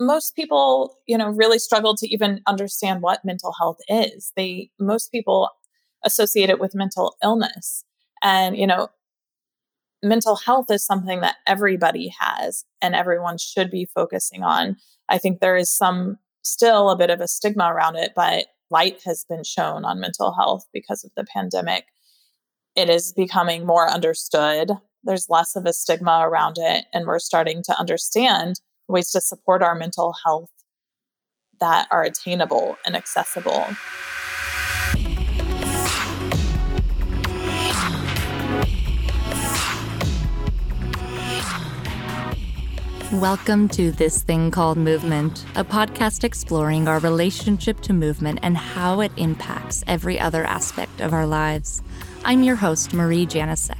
most people, you know, really struggle to even understand what mental health is. They, most people associate it with mental illness. And, you know, mental health is something that everybody has and everyone should be focusing on. I think there is some still a bit of a stigma around it, but light has been shown on mental health because of the pandemic. It is becoming more understood. There's less of a stigma around it, and we're starting to understand ways to support our mental health that are attainable and accessible. Welcome to This Thing Called Movement, a podcast exploring our relationship to movement and how it impacts every other aspect of our lives. I'm your host, Marie Janasek,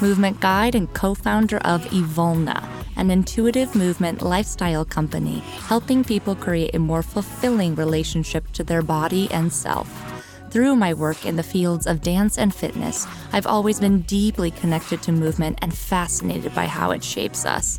movement guide and co founder of Evolna, an intuitive movement lifestyle company helping people create a more fulfilling relationship to their body and self. Through my work in the fields of dance and fitness, I've always been deeply connected to movement and fascinated by how it shapes us.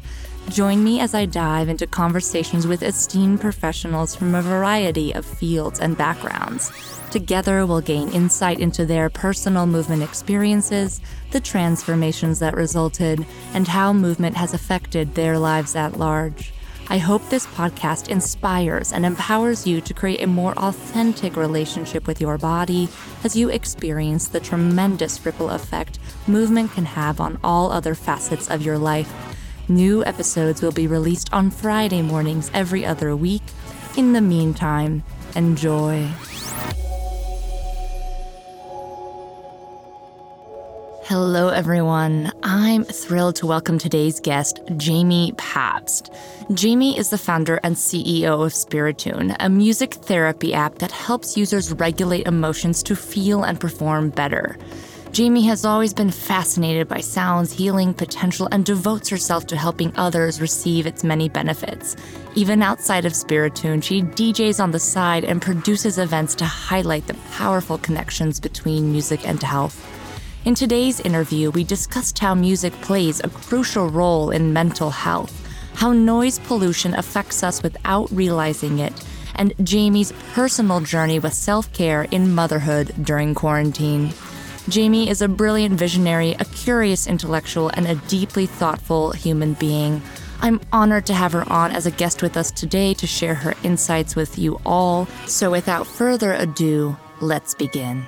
Join me as I dive into conversations with esteemed professionals from a variety of fields and backgrounds. Together, we'll gain insight into their personal movement experiences, the transformations that resulted, and how movement has affected their lives at large. I hope this podcast inspires and empowers you to create a more authentic relationship with your body as you experience the tremendous ripple effect movement can have on all other facets of your life New episodes will be released on Friday mornings every other week. In the meantime, enjoy. Hello, everyone. I'm thrilled to welcome today's guest, Jamie Pabst. Jamie is the founder and CEO of Spiritune, a music therapy app that helps users regulate emotions to feel and perform better. Jamie has always been fascinated by sound's healing potential and devotes herself to helping others receive its many benefits. Even outside of Spiritune, she DJs on the side and produces events to highlight the powerful connections between music and health. In today's interview, we discussed how music plays a crucial role in mental health, how noise pollution affects us without realizing it, and Jamie's personal journey with self care in motherhood during quarantine. Jamie is a brilliant visionary, a curious intellectual, and a deeply thoughtful human being. I'm honored to have her on as a guest with us today to share her insights with you all. So, without further ado, let's begin.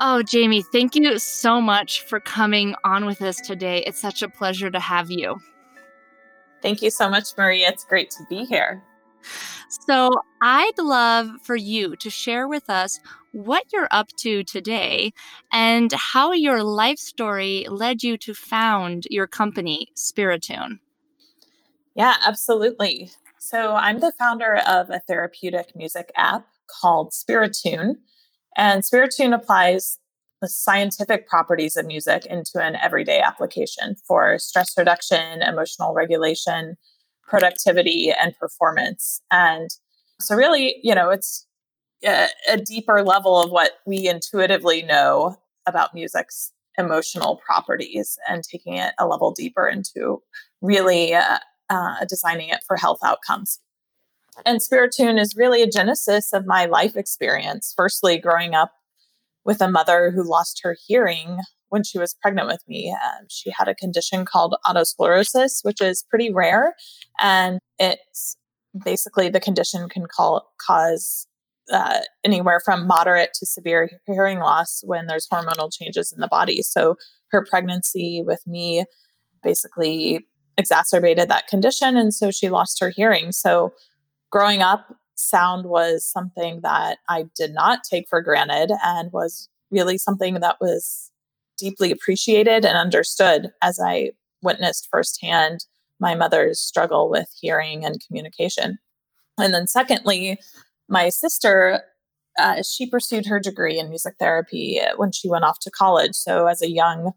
Oh, Jamie, thank you so much for coming on with us today. It's such a pleasure to have you. Thank you so much, Maria. It's great to be here. So, I'd love for you to share with us what you're up to today and how your life story led you to found your company, Spiritune. Yeah, absolutely. So, I'm the founder of a therapeutic music app called Spiritune. And Spiritune applies the scientific properties of music into an everyday application for stress reduction, emotional regulation, productivity, and performance. And so, really, you know, it's a, a deeper level of what we intuitively know about music's emotional properties and taking it a level deeper into really uh, uh, designing it for health outcomes. And Spiritune is really a genesis of my life experience. Firstly, growing up with a mother who lost her hearing when she was pregnant with me. Um, she had a condition called otosclerosis, which is pretty rare. And it's basically the condition can call, cause uh, anywhere from moderate to severe hearing loss when there's hormonal changes in the body. So her pregnancy with me basically exacerbated that condition. And so she lost her hearing. So growing up, sound was something that I did not take for granted and was really something that was deeply appreciated and understood as I witnessed firsthand my mother's struggle with hearing and communication. And then, secondly, my sister, uh, she pursued her degree in music therapy when she went off to college. So, as a young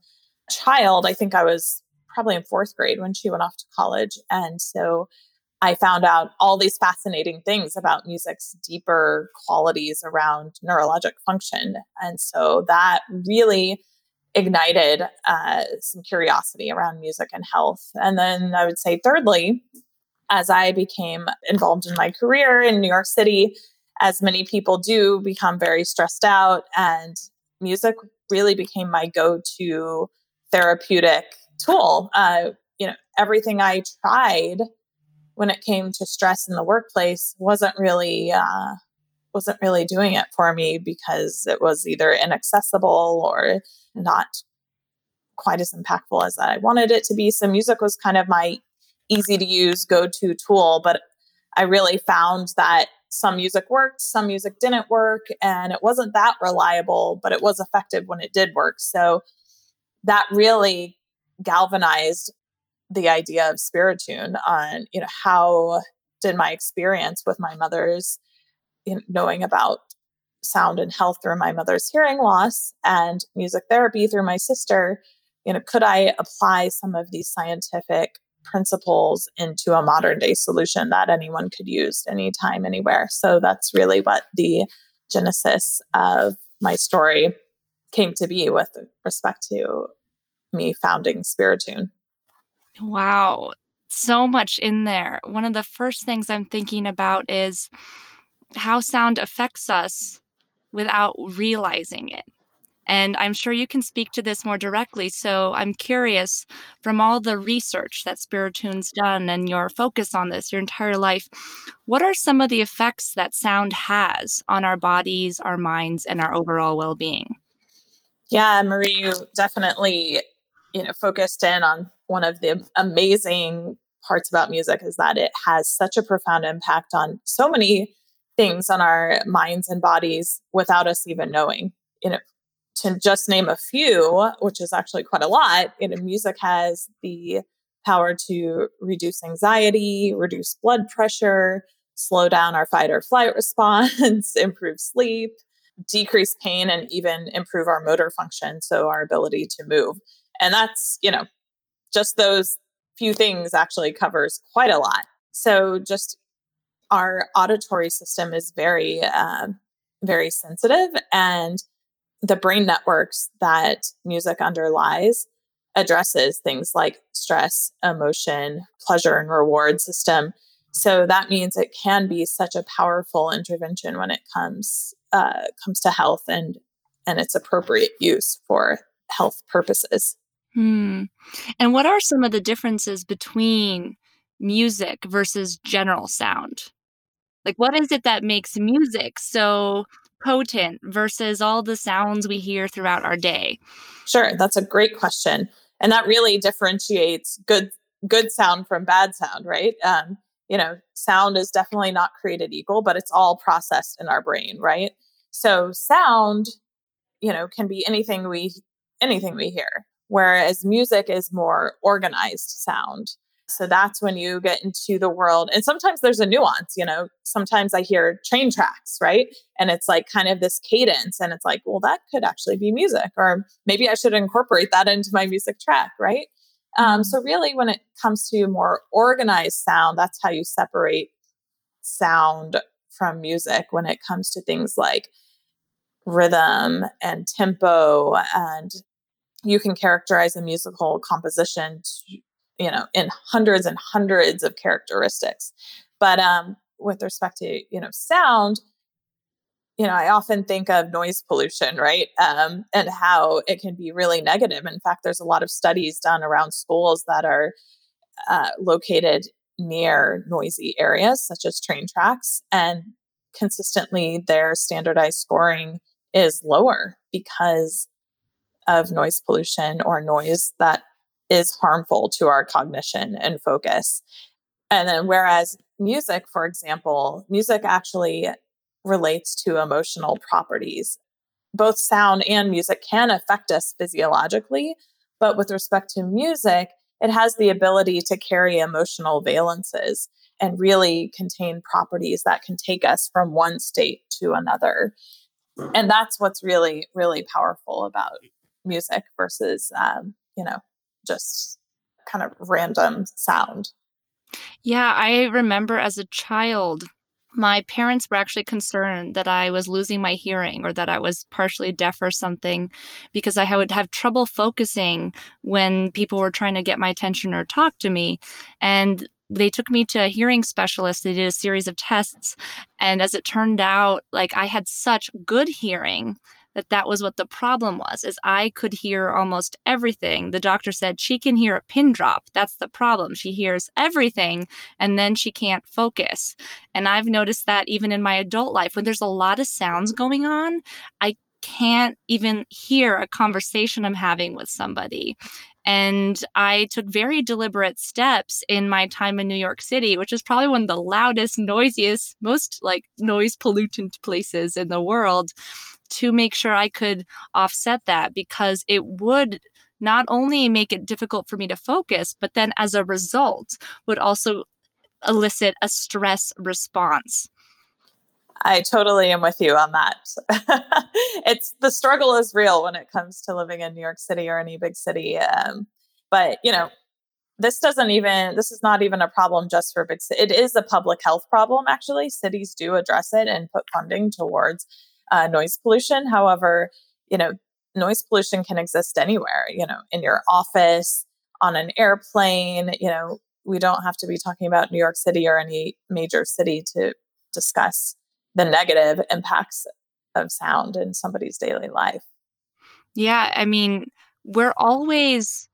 child, I think I was probably in fourth grade when she went off to college. And so I found out all these fascinating things about music's deeper qualities around neurologic function. And so that really ignited uh, some curiosity around music and health. And then I would say, thirdly, as I became involved in my career in New York City, as many people do, become very stressed out. And music really became my go to therapeutic tool. Uh, you know, everything I tried when it came to stress in the workplace wasn't really uh, wasn't really doing it for me because it was either inaccessible or not quite as impactful as I wanted it to be. So music was kind of my easy to use go to tool, but I really found that some music worked, some music didn't work, and it wasn't that reliable, but it was effective when it did work. So that really galvanized the idea of Spiritune on, you know, how did my experience with my mother's you know, knowing about sound and health through my mother's hearing loss and music therapy through my sister, you know, could I apply some of these scientific principles into a modern day solution that anyone could use anytime, anywhere? So that's really what the genesis of my story came to be with respect to me founding Spiritune. Wow, so much in there. One of the first things I'm thinking about is how sound affects us without realizing it. And I'm sure you can speak to this more directly. So I'm curious from all the research that Spiritune's done and your focus on this your entire life, what are some of the effects that sound has on our bodies, our minds, and our overall well being? Yeah, Marie, you definitely, you know, focused in on one of the amazing parts about music is that it has such a profound impact on so many things on our minds and bodies without us even knowing. You know, to just name a few, which is actually quite a lot, you know, music has the power to reduce anxiety, reduce blood pressure, slow down our fight or flight response, improve sleep, decrease pain, and even improve our motor function. So our ability to move. And that's, you know, just those few things actually covers quite a lot. So just our auditory system is very, uh, very sensitive, and the brain networks that music underlies addresses things like stress, emotion, pleasure, and reward system. So that means it can be such a powerful intervention when it comes uh, comes to health and and its appropriate use for health purposes. Hmm. And what are some of the differences between music versus general sound? Like, what is it that makes music so potent versus all the sounds we hear throughout our day? Sure, that's a great question, and that really differentiates good good sound from bad sound, right? Um, you know, sound is definitely not created equal, but it's all processed in our brain, right? So sound, you know, can be anything we anything we hear, whereas music is more organized sound. So that's when you get into the world. And sometimes there's a nuance, you know, sometimes I hear train tracks, right? And it's like kind of this cadence. And it's like, well, that could actually be music, or maybe I should incorporate that into my music track, right? Um, so, really, when it comes to more organized sound, that's how you separate sound from music when it comes to things like rhythm and tempo and you can characterize a musical composition to, you know in hundreds and hundreds of characteristics. But um with respect to you know sound you know i often think of noise pollution right? Um and how it can be really negative. In fact there's a lot of studies done around schools that are uh, located near noisy areas such as train tracks and consistently their standardized scoring is lower because of noise pollution or noise that is harmful to our cognition and focus. And then, whereas music, for example, music actually relates to emotional properties. Both sound and music can affect us physiologically, but with respect to music, it has the ability to carry emotional valences and really contain properties that can take us from one state to another. And that's what's really, really powerful about music versus, um, you know, just kind of random sound. Yeah, I remember as a child my parents were actually concerned that I was losing my hearing or that I was partially deaf or something because I would have trouble focusing when people were trying to get my attention or talk to me. And they took me to a hearing specialist. They did a series of tests. And as it turned out, like I had such good hearing that that was what the problem was is i could hear almost everything. The doctor said she can hear a pin drop. That's the problem. She hears everything and then she can't focus. And i've noticed that even in my adult life when there's a lot of sounds going on i can't even hear a conversation i'm having with somebody. And I took very deliberate steps in my time in New York City, which is probably one of the loudest, noisiest, most like noise pollutant places in the world to make sure I could offset that because it would not only make it difficult for me to focus, but then as a result would also elicit a stress response. I totally am with you on that. it's the struggle is real when it comes to living in New York City or any big city. Um, but you know, this doesn't even this is not even a problem just for big. It is a public health problem. Actually, cities do address it and put funding towards uh, noise pollution. However, you know, noise pollution can exist anywhere, you know, in your office, on an airplane, you know, we don't have to be talking about New York City or any major city to discuss the negative impacts of sound in somebody's daily life. Yeah, I mean, we're always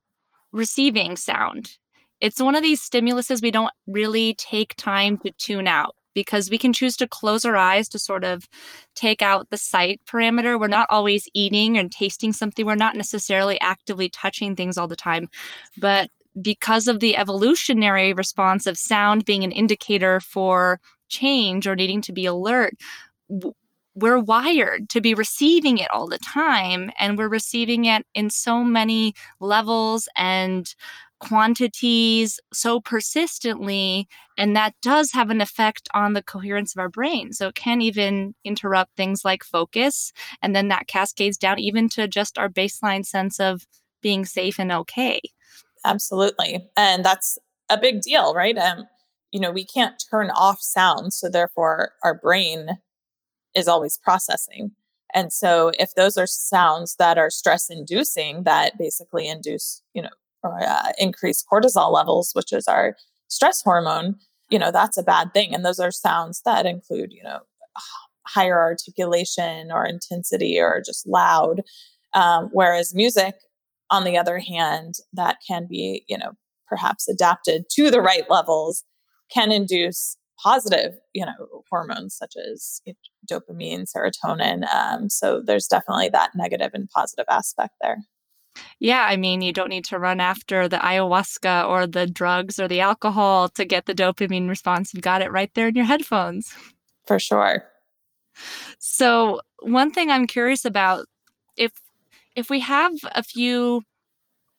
receiving sound. It's one of these stimuluses we don't really take time to tune out because we can choose to close our eyes to sort of take out the sight parameter. We're not always eating and tasting something. We're not necessarily actively touching things all the time. But because of the evolutionary response of sound being an indicator for change or needing to be alert, we're wired to be receiving it all the time. And we're receiving it in so many levels and quantities so persistently and that does have an effect on the coherence of our brain. So it can even interrupt things like focus and then that cascades down even to just our baseline sense of being safe and okay. Absolutely and that's a big deal right? Um you know we can't turn off sound so therefore our brain is always processing. And so if those are sounds that are stress inducing that basically induce you know or uh, increased cortisol levels, which is our stress hormone, you know, that's a bad thing. And those are sounds that include, you know, higher articulation or intensity or just loud. Um, whereas music, on the other hand, that can be, you know, perhaps adapted to the right levels, can induce positive, you know, hormones such as dopamine, serotonin. Um, so there's definitely that negative and positive aspect there. Yeah, I mean, you don't need to run after the ayahuasca or the drugs or the alcohol to get the dopamine response. You've got it right there in your headphones. For sure. So, one thing I'm curious about if if we have a few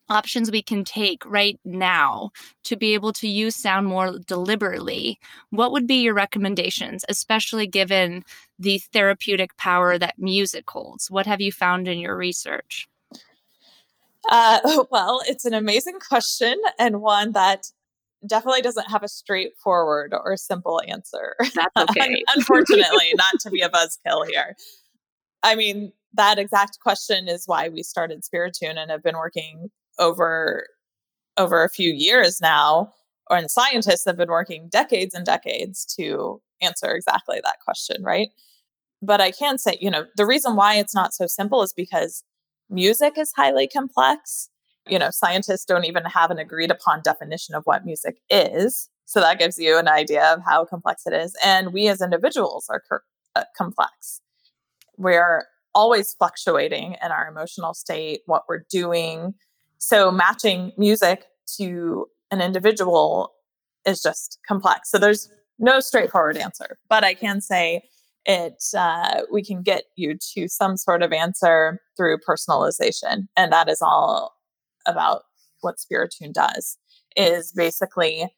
options we can take right now to be able to use sound more deliberately, what would be your recommendations, especially given the therapeutic power that music holds? What have you found in your research? Uh, well, it's an amazing question and one that definitely doesn't have a straightforward or simple answer. That's okay. Unfortunately, not to be a buzzkill here. I mean, that exact question is why we started Spiritune and have been working over over a few years now, or and scientists have been working decades and decades to answer exactly that question, right? But I can say, you know, the reason why it's not so simple is because music is highly complex. You know, scientists don't even have an agreed upon definition of what music is. So that gives you an idea of how complex it is. And we as individuals are cur- uh, complex. We're always fluctuating in our emotional state, what we're doing. So matching music to an individual is just complex. So there's no straightforward answer. But I can say it uh, we can get you to some sort of answer through personalization and that is all about what spiritune does is basically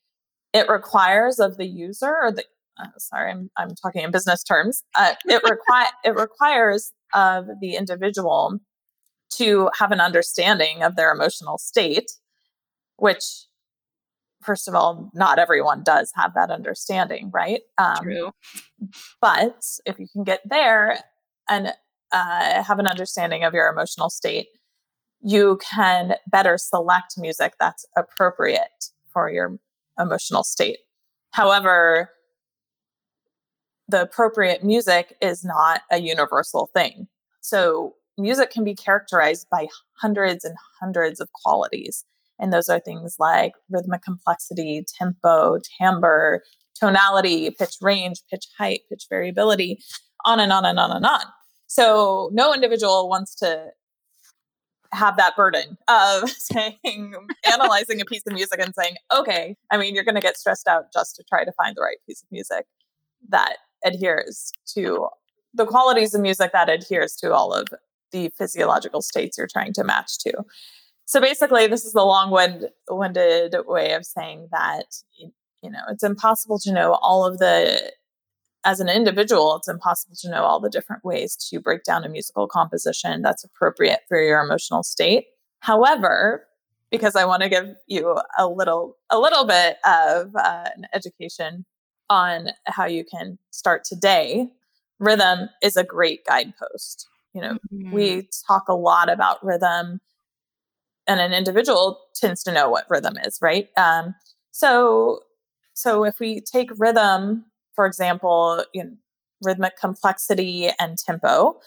it requires of the user or the uh, sorry I'm, I'm talking in business terms uh, it, require it requires of the individual to have an understanding of their emotional state which first of all, not everyone does have that understanding, right? Um, True. But if you can get there and uh, have an understanding of your emotional state, you can better select music that's appropriate for your emotional state. However, the appropriate music is not a universal thing. So, music can be characterized by hundreds and hundreds of qualities. And those are things like rhythmic complexity, tempo, timbre, tonality, pitch range, pitch height, pitch variability, on and on and on and on. So no individual wants to have that burden of saying, analyzing a piece of music and saying, okay, I mean, you're going to get stressed out just to try to find the right piece of music that adheres to the qualities of music that adheres to all of the physiological states you're trying to match to. So basically, this is the long-winded way of saying that you know it's impossible to know all of the as an individual, it's impossible to know all the different ways to break down a musical composition that's appropriate for your emotional state. However, because I want to give you a little a little bit of uh, an education on how you can start today, rhythm is a great guidepost. You know, mm-hmm. we talk a lot about rhythm and an individual tends to know what rhythm is, right? Um, so, so if we take rhythm, for example, you know, rhythmic complexity and tempo,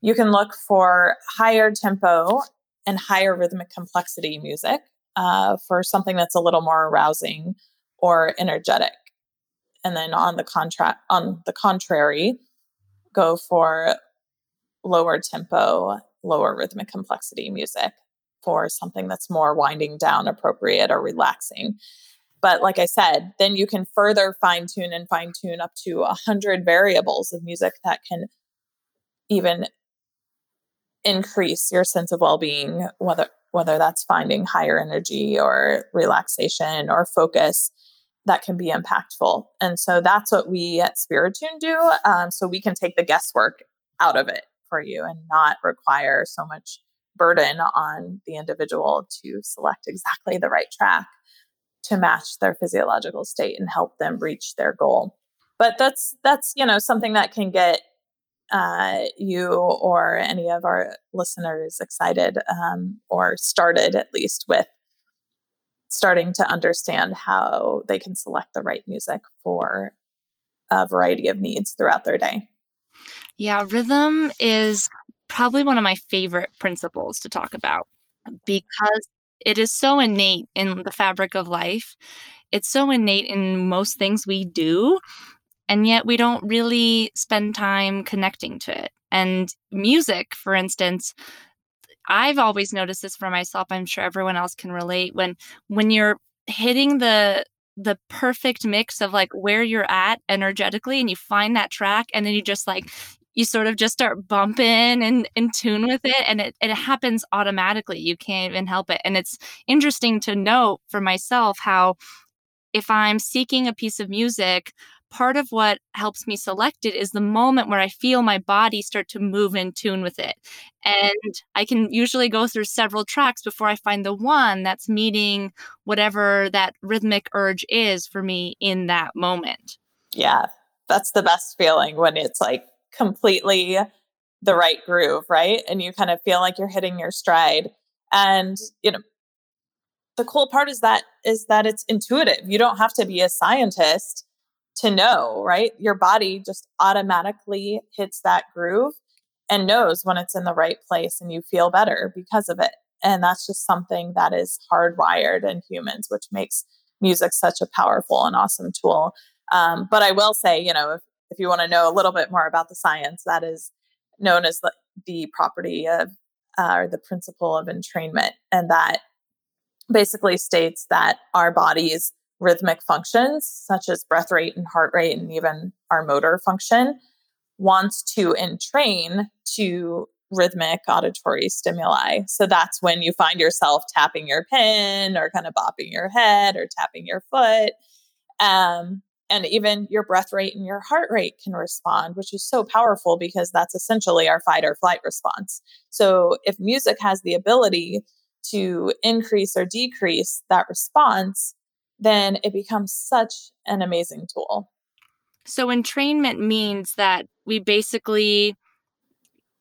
you can look for higher tempo and higher rhythmic complexity music uh, for something that's a little more arousing or energetic. And then on the contract, on the contrary, go for lower tempo, lower rhythmic complexity music for something that's more winding down, appropriate, or relaxing. But like I said, then you can further fine tune and fine tune up to a hundred variables of music that can even increase your sense of well-being, whether whether that's finding higher energy or relaxation or focus that can be impactful. And so that's what we at Spiritune do. Um, so we can take the guesswork out of it for you and not require so much burden on the individual to select exactly the right track to match their physiological state and help them reach their goal. But that's that's you know something that can get uh, you or any of our listeners excited um, or started at least with starting to understand how they can select the right music for a variety of needs throughout their day. Yeah, rhythm is probably one of my favorite principles to talk about because it is so innate in the fabric of life. It's so innate in most things we do, and yet we don't really spend time connecting to it. And music, for instance, I've always noticed this for myself. I'm sure everyone else can relate when when you're hitting the the perfect mix of like where you're at energetically and you find that track and then you just like you sort of just start bumping and in tune with it and it, it happens automatically you can't even help it. And it's interesting to note for myself how if i'm seeking a piece of music part of what helps me select it is the moment where i feel my body start to move in tune with it. And i can usually go through several tracks before i find the one that's meeting whatever that rhythmic urge is for me in that moment. Yeah that's the best feeling when it's like completely the right groove, right? And you kind of feel like you're hitting your stride. And, you know, the cool part is that is that it's intuitive. You don't have to be a scientist to know, right? Your body just automatically hits that groove and knows when it's in the right place and you feel better because of it. And that's just something that is hardwired in humans, which makes music such a powerful and awesome tool. Um, but I will say, you know, if, if you want to know a little bit more about the science, that is known as the, the property of uh, or the principle of entrainment. And that basically states that our body's rhythmic functions, such as breath rate and heart rate, and even our motor function, wants to entrain to rhythmic auditory stimuli. So that's when you find yourself tapping your pen or kind of bopping your head or tapping your foot. Um, and even your breath rate and your heart rate can respond, which is so powerful because that's essentially our fight or flight response. So if music has the ability to increase or decrease that response, then it becomes such an amazing tool. So, entrainment means that we basically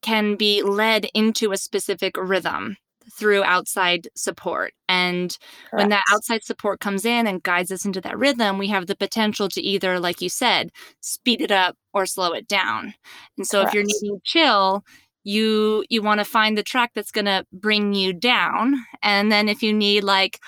can be led into a specific rhythm through outside support. And Correct. when that outside support comes in and guides us into that rhythm, we have the potential to either, like you said, speed it up or slow it down. And so Correct. if you're needing chill, you you want to find the track that's going to bring you down. And then if you need like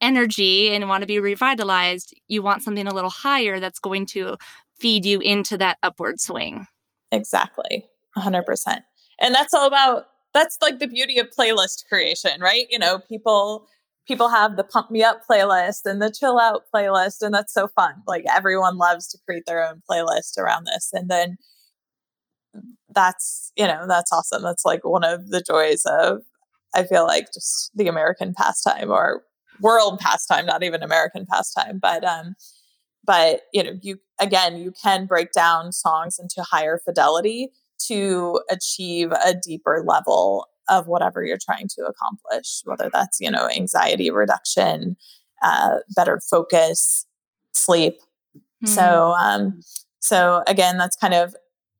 energy and want to be revitalized, you want something a little higher that's going to feed you into that upward swing. Exactly. 100%. And that's all about that's like the beauty of playlist creation, right? You know, people people have the pump me up playlist and the chill out playlist and that's so fun. Like everyone loves to create their own playlist around this and then that's, you know, that's awesome. That's like one of the joys of I feel like just the American pastime or world pastime, not even American pastime, but um but you know, you again, you can break down songs into higher fidelity to achieve a deeper level of whatever you're trying to accomplish, whether that's, you know, anxiety reduction, uh, better focus, sleep. Mm-hmm. So, um, so again, that's kind of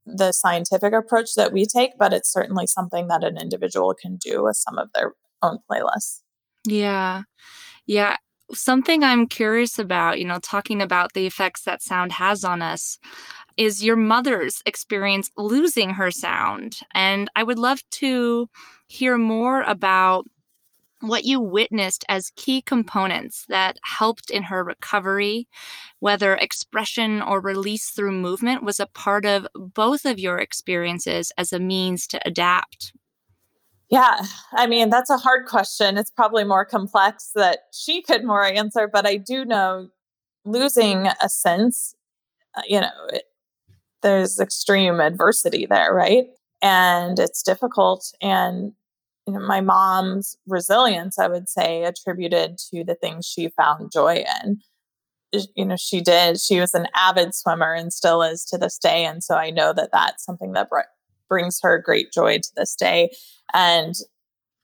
the scientific approach that we take, but it's certainly something that an individual can do with some of their own playlists. Yeah. Yeah. Something I'm curious about, you know, talking about the effects that sound has on us is your mother's experience losing her sound. And I would love to hear more about what you witnessed as key components that helped in her recovery, whether expression or release through movement was a part of both of your experiences as a means to adapt. Yeah, I mean, that's a hard question. It's probably more complex that she could more answer, but I do know losing a sense, uh, you know, it, there's extreme adversity there, right? And it's difficult. And you know, my mom's resilience, I would say, attributed to the things she found joy in. You know, she did, she was an avid swimmer and still is to this day. And so I know that that's something that brings her great joy to this day. And,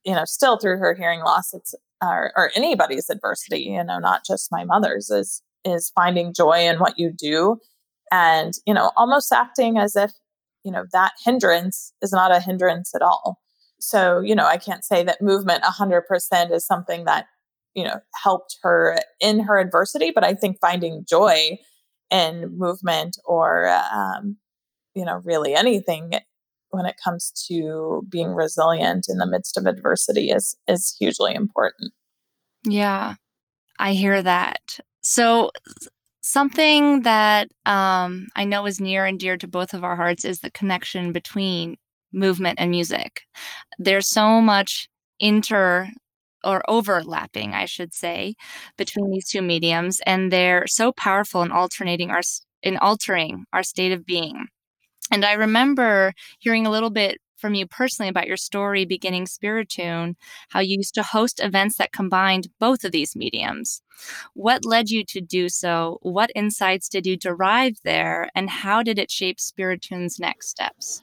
you know, still through her hearing loss, it's, or, or anybody's adversity, you know, not just my mother's, is, is finding joy in what you do and you know almost acting as if you know that hindrance is not a hindrance at all so you know i can't say that movement 100% is something that you know helped her in her adversity but i think finding joy in movement or um, you know really anything when it comes to being resilient in the midst of adversity is is hugely important yeah i hear that so Something that um, I know is near and dear to both of our hearts is the connection between movement and music. There's so much inter or overlapping, I should say, between these two mediums, and they're so powerful in alternating our in altering our state of being. And I remember hearing a little bit from you personally about your story beginning Spiritune, how you used to host events that combined both of these mediums. What led you to do so? What insights did you derive there? And how did it shape Spiritune's next steps?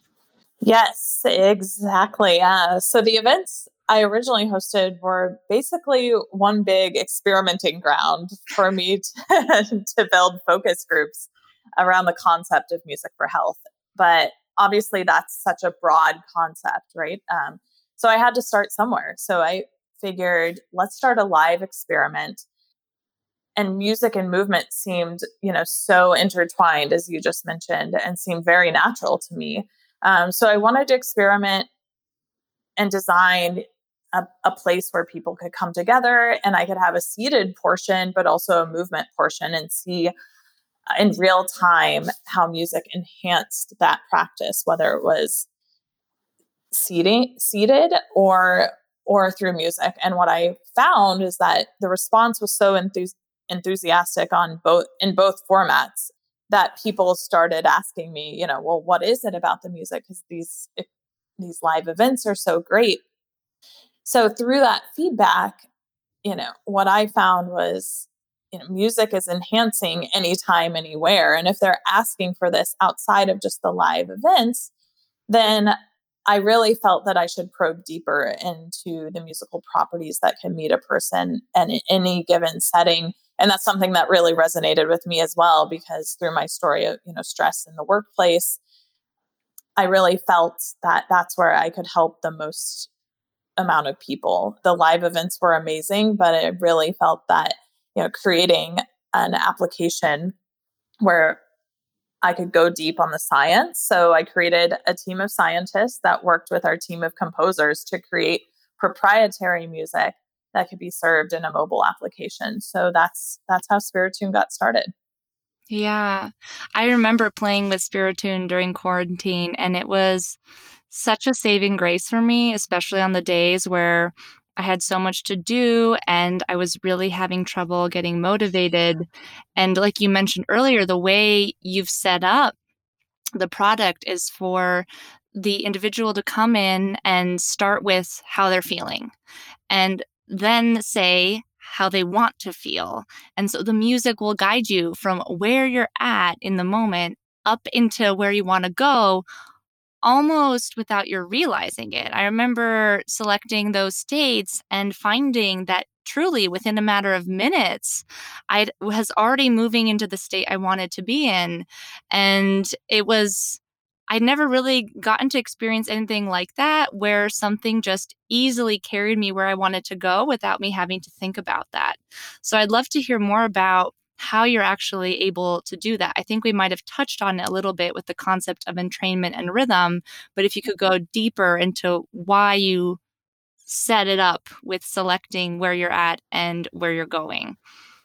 Yes, exactly. Uh, so the events I originally hosted were basically one big experimenting ground for me to, to build focus groups around the concept of music for health. But obviously that's such a broad concept, right? Um, so I had to start somewhere. So I figured, let's start a live experiment. And music and movement seemed, you know, so intertwined, as you just mentioned, and seemed very natural to me. Um, so I wanted to experiment and design a, a, place where people could come together and I could have a seated portion, but also a movement portion and see in real time how music enhanced that practice, whether it was seating seated or or through music. And what I found is that the response was so enthus- enthusiastic on both in both formats that people started asking me, you know, well, what is it about the music? Because these these live events are so great. So through that feedback, you know, what I found was you know, music is enhancing anytime, anywhere. And if they're asking for this outside of just the live events, then I really felt that I should probe deeper into the musical properties that can meet a person in any given setting. And that's something that really resonated with me as well, because through my story of, you know, stress in the workplace, I really felt that that's where I could help the most amount of people. The live events were amazing, but I really felt that, you know, creating an application where I could go deep on the science. So I created a team of scientists that worked with our team of composers to create proprietary music that could be served in a mobile application. So that's that's how Spiritune got started. Yeah. I remember playing with Spiritune during quarantine and it was such a saving grace for me, especially on the days where I had so much to do and I was really having trouble getting motivated. And like you mentioned earlier, the way you've set up the product is for the individual to come in and start with how they're feeling and then say how they want to feel. And so the music will guide you from where you're at in the moment up into where you want to go almost without your realizing it. I remember selecting those states and finding that truly within a matter of minutes, I was already moving into the state I wanted to be in. And it was, I'd never really gotten to experience anything like that where something just easily carried me where I wanted to go without me having to think about that. So I'd love to hear more about how you're actually able to do that. I think we might have touched on it a little bit with the concept of entrainment and rhythm, but if you could go deeper into why you set it up with selecting where you're at and where you're going.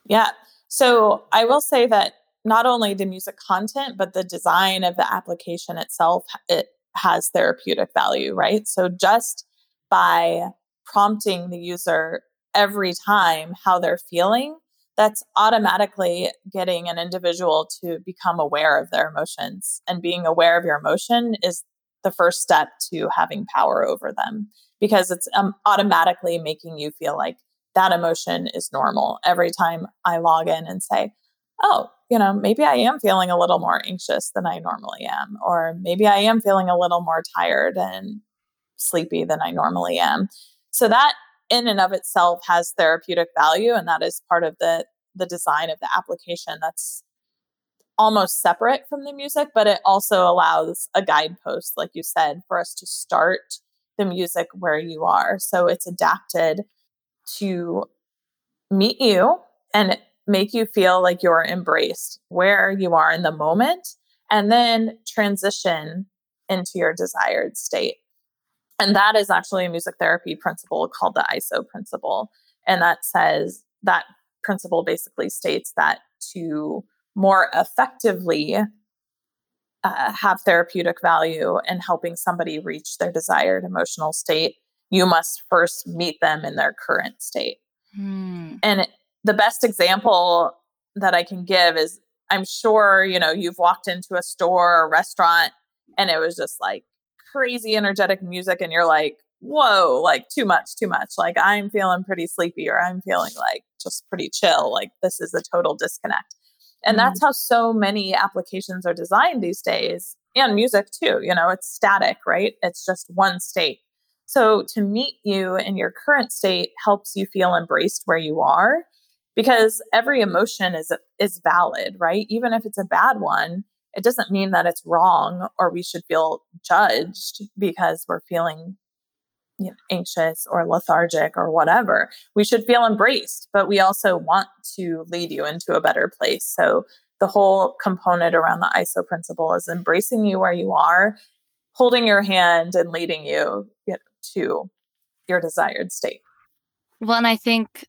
Yeah. So I will say that not only the music content, but the design of the application itself, it has therapeutic value, right? So just by prompting the user every time how they're feeling that's automatically getting an individual to become aware of their emotions. And being aware of your emotion is the first step to having power over them because it's um, automatically making you feel like that emotion is normal. Every time I log in and say, oh, you know, maybe I am feeling a little more anxious than I normally am, or maybe I am feeling a little more tired and sleepy than I normally am. So that in and of itself has therapeutic value and that is part of the the design of the application that's almost separate from the music but it also allows a guidepost like you said for us to start the music where you are. So it's adapted to meet you and make you feel like you're embraced where you are in the moment and then transition into your desired state and that is actually a music therapy principle called the ISO principle. And that says that principle basically states that to more effectively uh, have therapeutic value in helping somebody reach their desired emotional state, you must first meet them in their current state. Hmm. And it, the best example that I can give is I'm sure, you know, you've walked into a store or restaurant and it was just like crazy energetic music and you're like, whoa, like too much, too much. Like I'm feeling pretty sleepy or I'm feeling like just pretty chill. Like this is a total disconnect. And mm-hmm. that's how so many applications are designed these days and music too. You know, it's static, right? It's just one state. So to meet you in your current state helps you feel embraced where you are because every emotion is is valid, right? Even if it's a bad one, it doesn't mean that it's wrong or we should feel judged because we're feeling you know, anxious or lethargic or whatever. We should feel embraced, but we also want to lead you into a better place. So the whole component around the ISO principle is embracing you where you are, holding your hand and leading you, you know, to your desired state. Well, and I think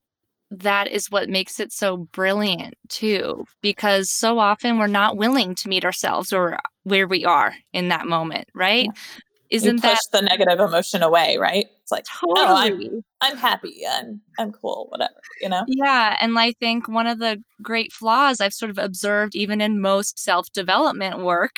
that is what makes it so brilliant too because so often we're not willing to meet ourselves or where we are in that moment right yeah. isn't that the negative emotion away right it's like totally. oh I'm, I'm happy i'm i'm cool whatever you know yeah and i think one of the great flaws i've sort of observed even in most self-development work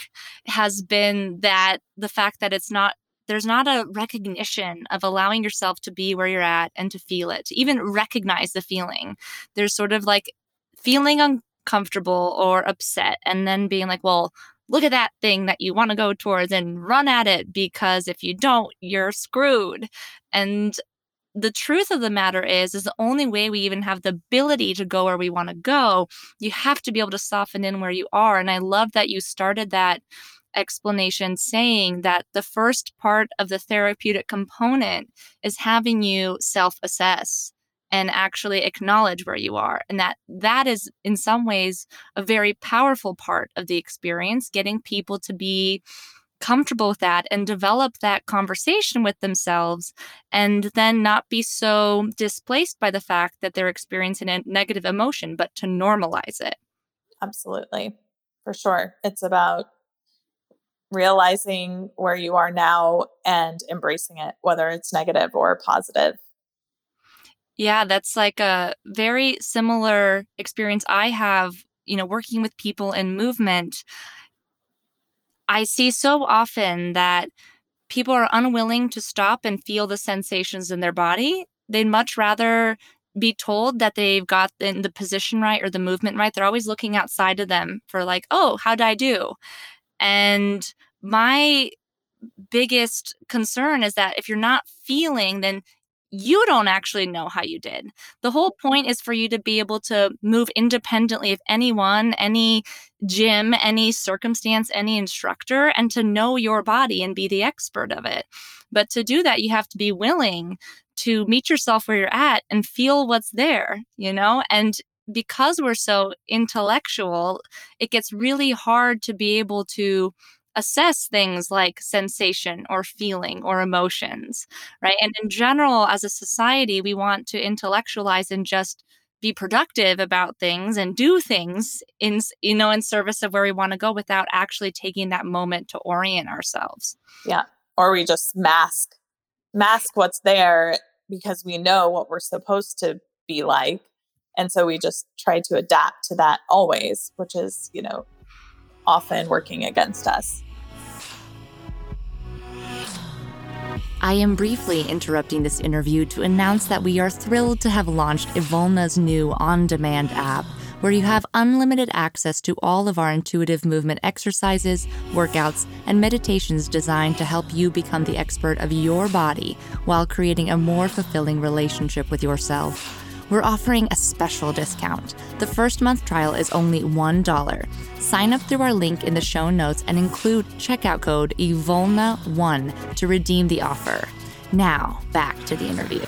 has been that the fact that it's not there's not a recognition of allowing yourself to be where you're at and to feel it, to even recognize the feeling. There's sort of like feeling uncomfortable or upset and then being like, well, look at that thing that you want to go towards and run at it because if you don't, you're screwed. And the truth of the matter is is the only way we even have the ability to go where we want to go you have to be able to soften in where you are and i love that you started that explanation saying that the first part of the therapeutic component is having you self assess and actually acknowledge where you are and that that is in some ways a very powerful part of the experience getting people to be comfortable with that and develop that conversation with themselves and then not be so displaced by the fact that they're experiencing a negative emotion but to normalize it. Absolutely. For sure. It's about realizing where you are now and embracing it whether it's negative or positive yeah, that's like a very similar experience I have, you know, working with people in movement. I see so often that people are unwilling to stop and feel the sensations in their body. They'd much rather be told that they've got in the position right or the movement right. They're always looking outside of them for like, oh, how did I do? And my biggest concern is that if you're not feeling, then you don't actually know how you did. The whole point is for you to be able to move independently of anyone, any gym, any circumstance, any instructor, and to know your body and be the expert of it. But to do that, you have to be willing to meet yourself where you're at and feel what's there, you know? And because we're so intellectual, it gets really hard to be able to assess things like sensation or feeling or emotions, right? And in general, as a society, we want to intellectualize and just be productive about things and do things in you know in service of where we want to go without actually taking that moment to orient ourselves. Yeah. Or we just mask mask what's there because we know what we're supposed to be like. And so we just try to adapt to that always, which is, you know, often working against us. I am briefly interrupting this interview to announce that we are thrilled to have launched Evolna's new on demand app, where you have unlimited access to all of our intuitive movement exercises, workouts, and meditations designed to help you become the expert of your body while creating a more fulfilling relationship with yourself we're offering a special discount. The first month trial is only $1. Sign up through our link in the show notes and include checkout code EVOLNA1 to redeem the offer. Now, back to the interview.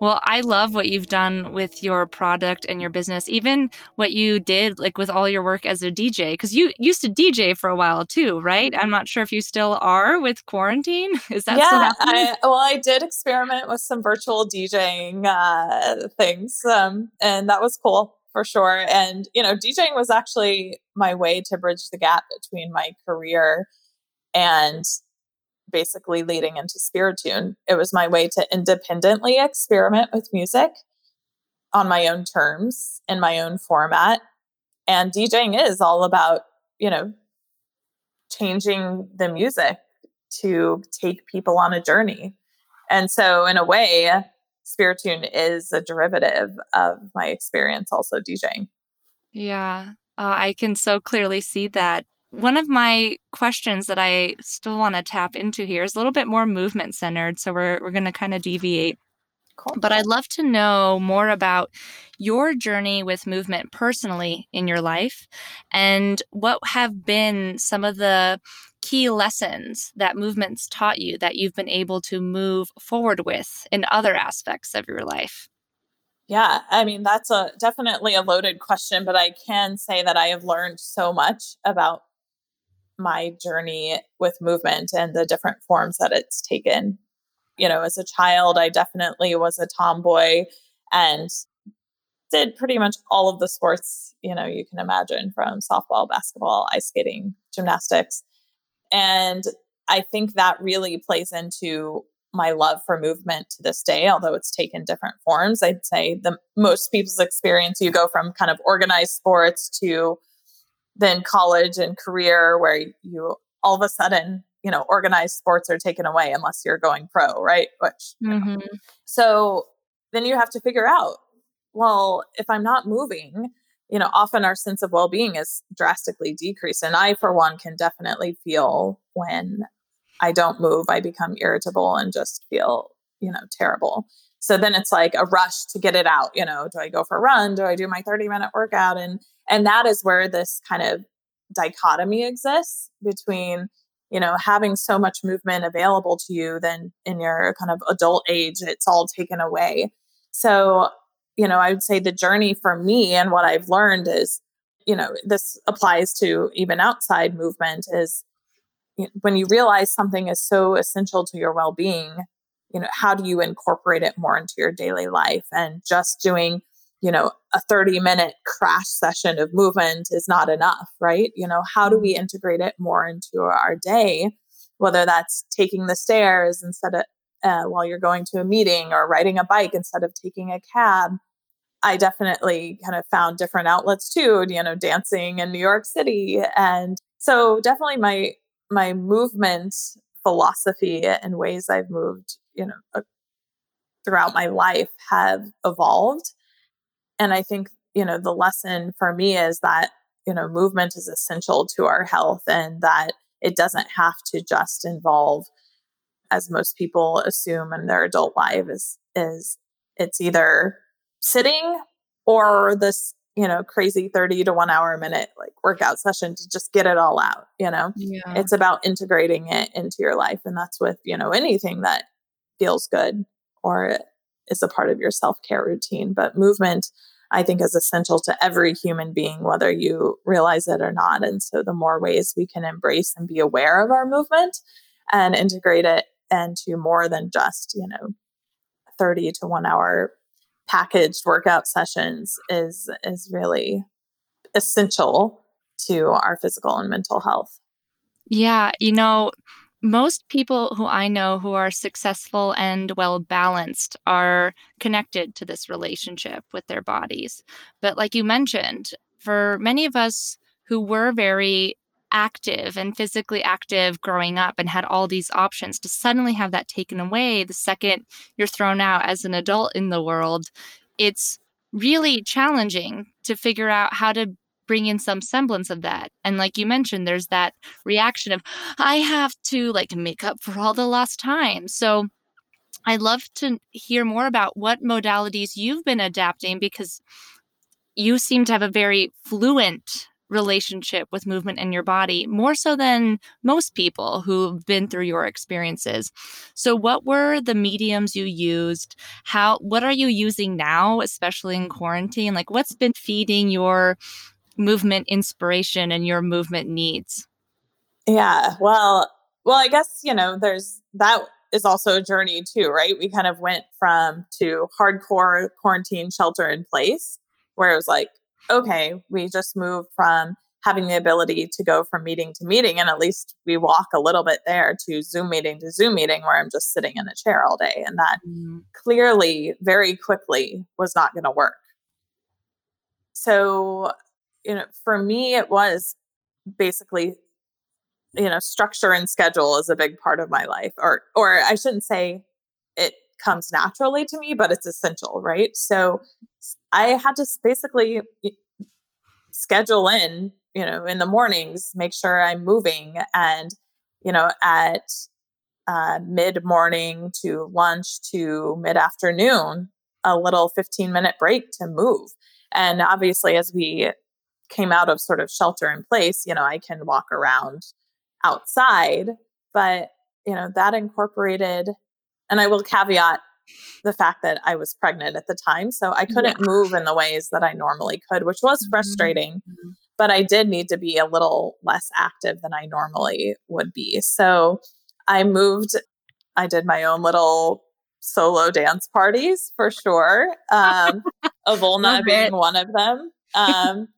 Well, I love what you've done with your product and your business, even what you did like with all your work as a DJ, because you used to DJ for a while too, right? I'm not sure if you still are with quarantine. Is that yeah? I, well, I did experiment with some virtual DJing uh, things, um, and that was cool for sure. And you know, DJing was actually my way to bridge the gap between my career and basically leading into Spiritune. It was my way to independently experiment with music on my own terms in my own format. And DJing is all about, you know, changing the music to take people on a journey. And so, in a way, Spiritune is a derivative of my experience also DJing. Yeah, uh, I can so clearly see that one of my questions that I still want to tap into here is a little bit more movement centered. So we're, we're going to kind of deviate. Cool. But I'd love to know more about your journey with movement personally in your life and what have been some of the key lessons that movements taught you that you've been able to move forward with in other aspects of your life. Yeah, I mean that's a definitely a loaded question, but I can say that I have learned so much about my journey with movement and the different forms that it's taken. You know, as a child, I definitely was a tomboy and did pretty much all of the sports, you know, you can imagine from softball, basketball, ice skating, gymnastics. And I think that really plays into my love for movement to this day, although it's taken different forms. I'd say the most people's experience, you go from kind of organized sports to then college and career where you all of a sudden you know organized sports are taken away unless you're going pro right which mm-hmm. so then you have to figure out well, if I'm not moving, you know, often our sense of well being is drastically decreased. And I, for one, can definitely feel when I don't move, I become irritable and just feel, you know, terrible. So then it's like a rush to get it out. You know, do I go for a run? Do I do my 30 minute workout? And and that is where this kind of dichotomy exists between you know having so much movement available to you then in your kind of adult age it's all taken away so you know i would say the journey for me and what i've learned is you know this applies to even outside movement is when you realize something is so essential to your well-being you know how do you incorporate it more into your daily life? And just doing you know a 30 minute crash session of movement is not enough right? You know how do we mm-hmm. integrate it more into our day? Whether that's taking the stairs instead of uh, while you're going to a meeting or riding a bike instead of taking a cab. I definitely kind of found different outlets too you know dancing in new york city. And so definitely my my movement philosophy and ways I've moved, you know, uh, throughout my life have evolved. And I think, you know, the lesson for me is that, you know, movement is essential to our health and that it doesn't have to just involve, as most people assume in their adult life, is, is it's either sitting or this you know, crazy 30 to one hour a minute like workout session to just get it all out, you know? Yeah. It's about integrating it into your life. And that's with, you know, anything that feels good or is a part of your self care routine. But movement, I think, is essential to every human being, whether you realize it or not. And so the more ways we can embrace and be aware of our movement and integrate it into more than just, you know, 30 to one hour packaged workout sessions is is really essential to our physical and mental health. Yeah, you know, most people who I know who are successful and well balanced are connected to this relationship with their bodies. But like you mentioned, for many of us who were very active and physically active growing up and had all these options to suddenly have that taken away the second you're thrown out as an adult in the world it's really challenging to figure out how to bring in some semblance of that and like you mentioned there's that reaction of i have to like make up for all the lost time so i'd love to hear more about what modalities you've been adapting because you seem to have a very fluent relationship with movement in your body, more so than most people who've been through your experiences. So what were the mediums you used? How what are you using now, especially in quarantine? Like what's been feeding your movement inspiration and your movement needs? Yeah. Well, well, I guess, you know, there's that is also a journey too, right? We kind of went from to hardcore quarantine shelter in place where it was like okay, we just moved from having the ability to go from meeting to meeting and at least we walk a little bit there to zoom meeting to zoom meeting where i'm just sitting in a chair all day and that mm-hmm. clearly very quickly was not going to work so you know for me it was basically you know structure and schedule is a big part of my life or or i shouldn't say it comes naturally to me but it's essential right so i had to basically schedule in, you know, in the mornings, make sure I'm moving and, you know, at uh, mid morning to lunch to mid afternoon, a little 15 minute break to move. And obviously, as we came out of sort of shelter in place, you know, I can walk around outside, but, you know, that incorporated, and I will caveat the fact that I was pregnant at the time. So I couldn't yeah. move in the ways that I normally could, which was mm-hmm. frustrating. Mm-hmm. But I did need to be a little less active than I normally would be. So I moved, I did my own little solo dance parties for sure. Um, Evolna being one of them. Um,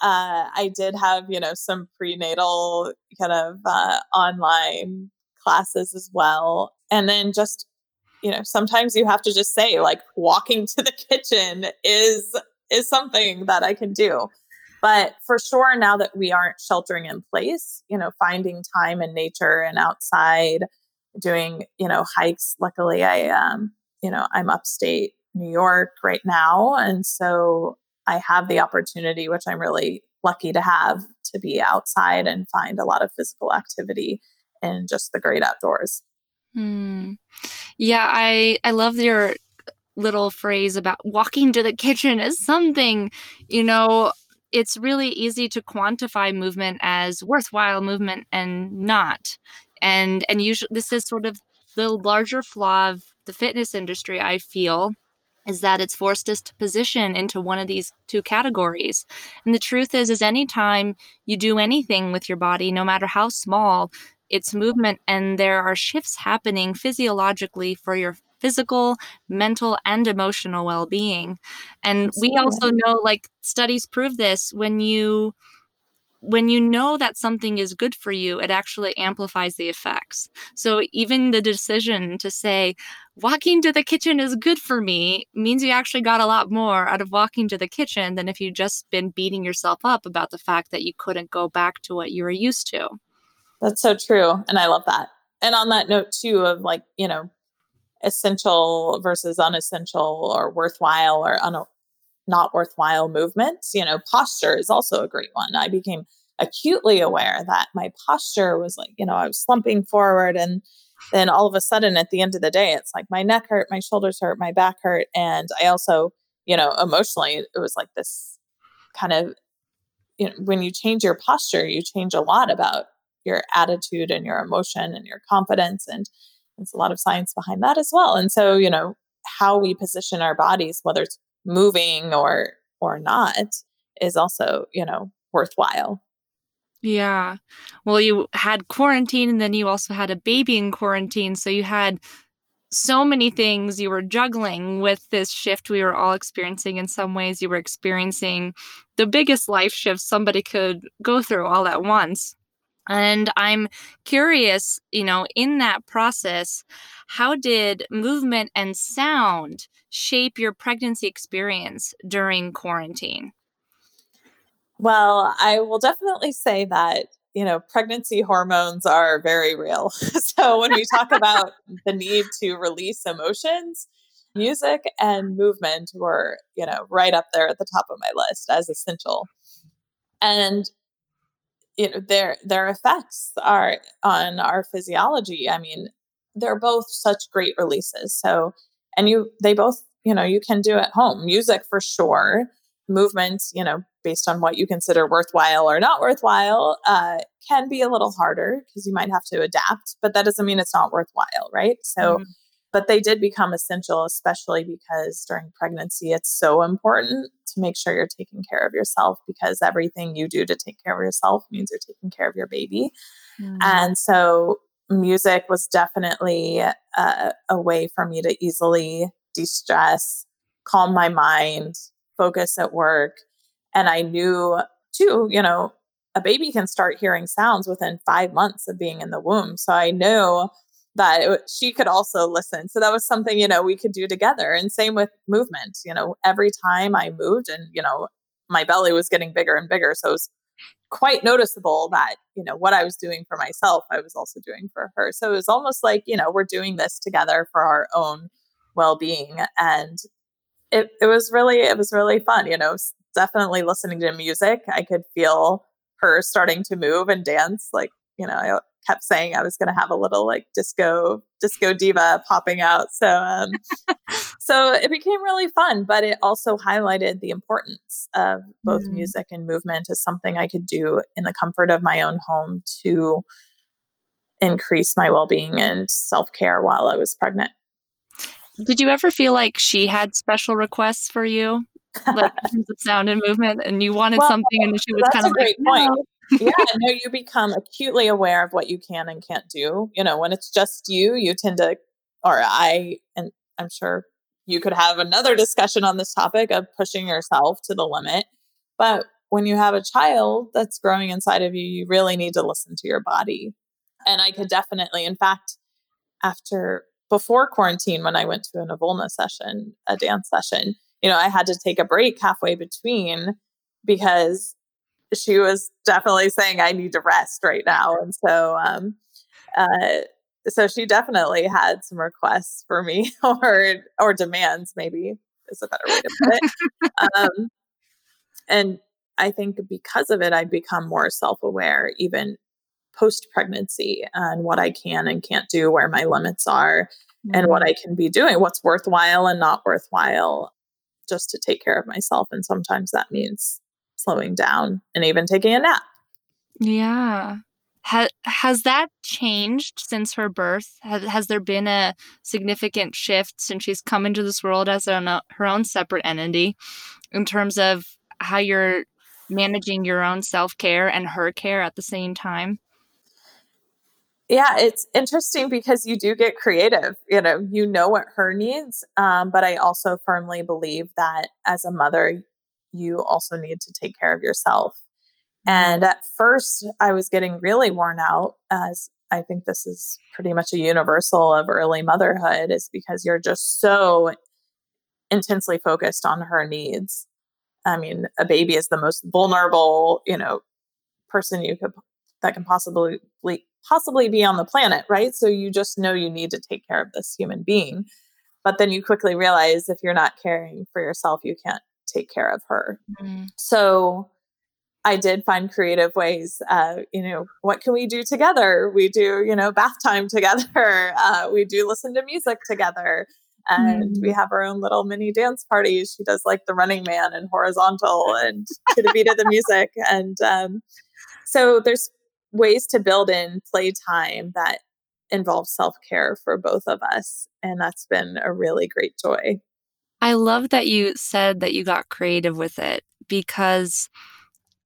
uh, I did have, you know, some prenatal kind of uh, online classes as well. And then just you know sometimes you have to just say like walking to the kitchen is is something that i can do but for sure now that we aren't sheltering in place you know finding time in nature and outside doing you know hikes luckily i um you know i'm upstate New York right now. And so I have the opportunity, which I'm really lucky to have, to be outside and find a lot of physical activity in just the great outdoors. Hmm. Yeah, I I love your little phrase about walking to the kitchen is something, you know, it's really easy to quantify movement as worthwhile movement and not. And and usually this is sort of the larger flaw of the fitness industry, I feel, is that it's forced us to position into one of these two categories. And the truth is is anytime you do anything with your body, no matter how small, it's movement and there are shifts happening physiologically for your physical, mental, and emotional well being. And we also know, like, studies prove this when you when you know that something is good for you, it actually amplifies the effects. So even the decision to say, walking to the kitchen is good for me means you actually got a lot more out of walking to the kitchen than if you just been beating yourself up about the fact that you couldn't go back to what you were used to. That's so true. And I love that. And on that note, too, of like, you know, essential versus unessential or worthwhile or un- not worthwhile movements. You know, posture is also a great one. I became acutely aware that my posture was like, you know, I was slumping forward and then all of a sudden at the end of the day it's like my neck hurt, my shoulders hurt, my back hurt and I also, you know, emotionally it was like this kind of you know, when you change your posture, you change a lot about your attitude and your emotion and your confidence and there's a lot of science behind that as well. And so, you know, how we position our bodies, whether it's moving or or not, is also, you know, worthwhile. Yeah. Well, you had quarantine and then you also had a baby in quarantine. So you had so many things you were juggling with this shift we were all experiencing. In some ways, you were experiencing the biggest life shift somebody could go through all at once. And I'm curious, you know, in that process, how did movement and sound shape your pregnancy experience during quarantine? Well, I will definitely say that, you know, pregnancy hormones are very real. so when we talk about the need to release emotions, mm-hmm. music and movement were, you know, right up there at the top of my list as essential. And you know their their effects are on our physiology i mean they're both such great releases so and you they both you know you can do at home music for sure movements you know based on what you consider worthwhile or not worthwhile uh, can be a little harder because you might have to adapt but that doesn't mean it's not worthwhile right so mm-hmm. But they did become essential especially because during pregnancy it's so important to make sure you're taking care of yourself because everything you do to take care of yourself means you're taking care of your baby. Mm. And so music was definitely a, a way for me to easily de stress, calm my mind, focus at work. And I knew too, you know, a baby can start hearing sounds within five months of being in the womb. So I knew that it, she could also listen. So that was something, you know, we could do together. And same with movement. You know, every time I moved and, you know, my belly was getting bigger and bigger. So it was quite noticeable that, you know, what I was doing for myself, I was also doing for her. So it was almost like, you know, we're doing this together for our own well being. And it, it was really, it was really fun, you know, definitely listening to music. I could feel her starting to move and dance like you know, kept saying I was going to have a little like disco disco diva popping out. So um, so it became really fun, but it also highlighted the importance of both mm. music and movement as something I could do in the comfort of my own home to increase my well-being and self-care while I was pregnant. Did you ever feel like she had special requests for you? like sound and movement and you wanted well, something and she was kind of like, no yeah, no, you become acutely aware of what you can and can't do. You know, when it's just you, you tend to, or I, and I'm sure you could have another discussion on this topic of pushing yourself to the limit. But when you have a child that's growing inside of you, you really need to listen to your body. And I could definitely, in fact, after before quarantine, when I went to an Evolna session, a dance session, you know, I had to take a break halfway between because she was definitely saying I need to rest right now. And so um, uh, so she definitely had some requests for me or or demands maybe is a better way to put it um, and i think because of it i've become more self-aware even post pregnancy and what i can and can't do where my limits are mm-hmm. and what mm-hmm. i can be doing what's worthwhile and not worthwhile just to take care of myself and sometimes that means slowing down and even taking a nap yeah ha- has that changed since her birth? Has, has there been a significant shift since she's come into this world as a, her own separate entity in terms of how you're managing your own self care and her care at the same time? Yeah, it's interesting because you do get creative. You know, you know what her needs, um, but I also firmly believe that as a mother, you also need to take care of yourself. Mm-hmm. And at first, I was getting really worn out, as I think this is pretty much a universal of early motherhood, is because you're just so intensely focused on her needs. I mean, a baby is the most vulnerable, you know, person you could that can possibly possibly be on the planet, right? So you just know you need to take care of this human being. But then you quickly realize if you're not caring for yourself, you can't take care of her. Mm-hmm. So I did find creative ways. Uh, you know, what can we do together? We do, you know, bath time together. Uh, we do listen to music together. And mm. we have our own little mini dance parties. She does like the running man and horizontal and to the beat of the music. And um, so there's ways to build in playtime that involves self care for both of us. And that's been a really great joy. I love that you said that you got creative with it because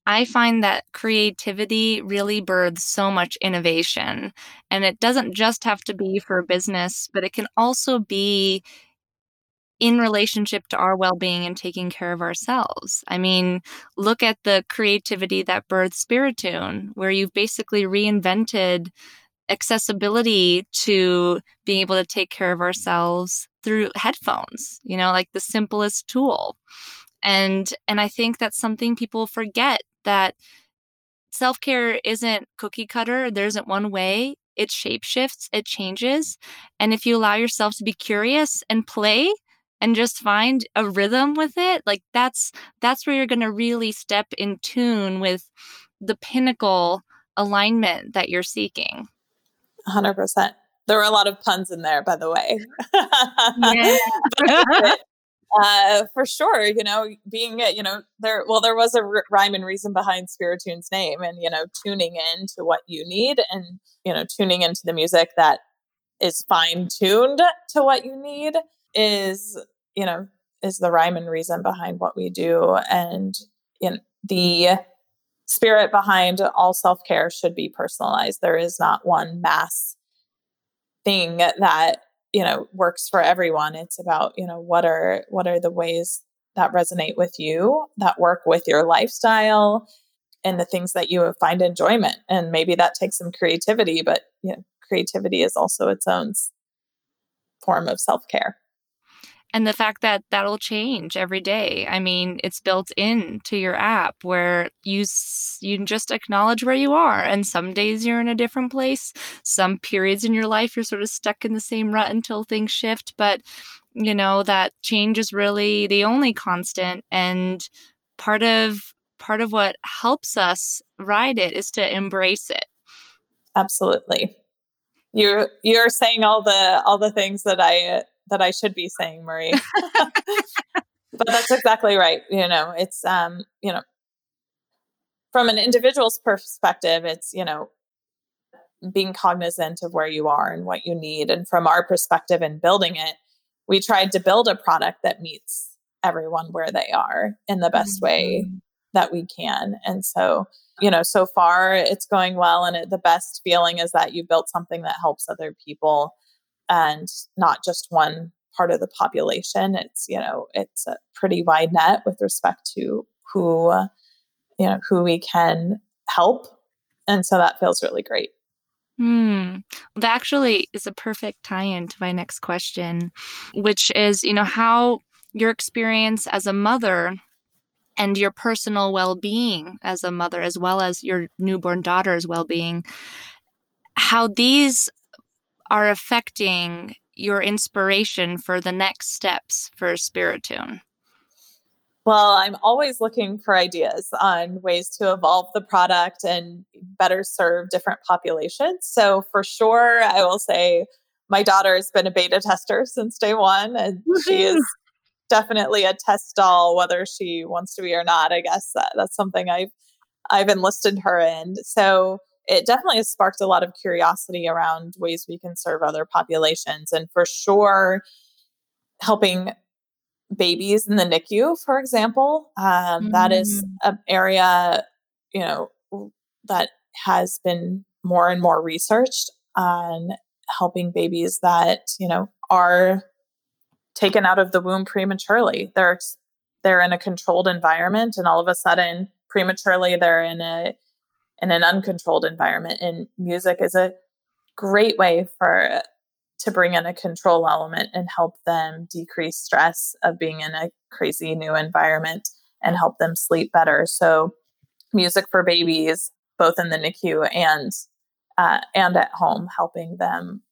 I find that creativity really births so much innovation. And it doesn't just have to be for business, but it can also be in relationship to our well being and taking care of ourselves. I mean, look at the creativity that birthed Spiritune, where you've basically reinvented accessibility to being able to take care of ourselves through headphones, you know, like the simplest tool and and i think that's something people forget that self care isn't cookie cutter. There isn't one way. It shapeshifts, it changes. And if you allow yourself to be curious and play and just find a rhythm with it, like that's that's where you're going to really step in tune with the pinnacle alignment that you're seeking. 100%. There were a lot of puns in there, by the way. Yeah. uh, for sure, you know, being, you know, there, well, there was a r- rhyme and reason behind Spiritune's name and, you know, tuning in to what you need and, you know, tuning into the music that is fine tuned to what you need is, you know, is the rhyme and reason behind what we do. And, you know, the spirit behind all self care should be personalized. There is not one mass thing that you know works for everyone. It's about you know what are what are the ways that resonate with you that work with your lifestyle and the things that you find enjoyment. And maybe that takes some creativity but you know creativity is also its own form of self-care and the fact that that'll change every day. I mean it's built into your app where you you just acknowledge where you are. And some days you're in a different place. Some periods in your life you're sort of stuck in the same rut until things shift. But you know that change is really the only constant. And part of part of what helps us ride it is to embrace it. Absolutely. You're you're saying all the all the things that i that I should be saying, Marie. but that's exactly right. You know, it's um, you know, from an individual's perspective, it's, you know, being cognizant of where you are and what you need. And from our perspective in building it, we tried to build a product that meets everyone where they are in the best mm-hmm. way that we can. And so, you know, so far it's going well. And it, the best feeling is that you built something that helps other people and not just one part of the population. It's, you know, it's a pretty wide net with respect to who, you know, who we can help. And so that feels really great. Hmm. That actually is a perfect tie in to my next question, which is, you know, how your experience as a mother and your personal well being as a mother, as well as your newborn daughter's well being, how these are affecting your inspiration for the next steps for Spiritune? Well, I'm always looking for ideas on ways to evolve the product and better serve different populations. So, for sure, I will say my daughter has been a beta tester since day one, and she is definitely a test doll, whether she wants to be or not. I guess that, that's something I've I've enlisted her in. So it definitely has sparked a lot of curiosity around ways we can serve other populations, and for sure, helping babies in the NICU, for example. Um, mm. That is mm. an area, you know, that has been more and more researched on helping babies that, you know, are taken out of the womb prematurely. They're they're in a controlled environment and all of a sudden prematurely they're in a in an uncontrolled environment and music is a great way for to bring in a control element and help them decrease stress of being in a crazy new environment and help them sleep better. So, music for babies, both in the NICU and uh, and at home, helping them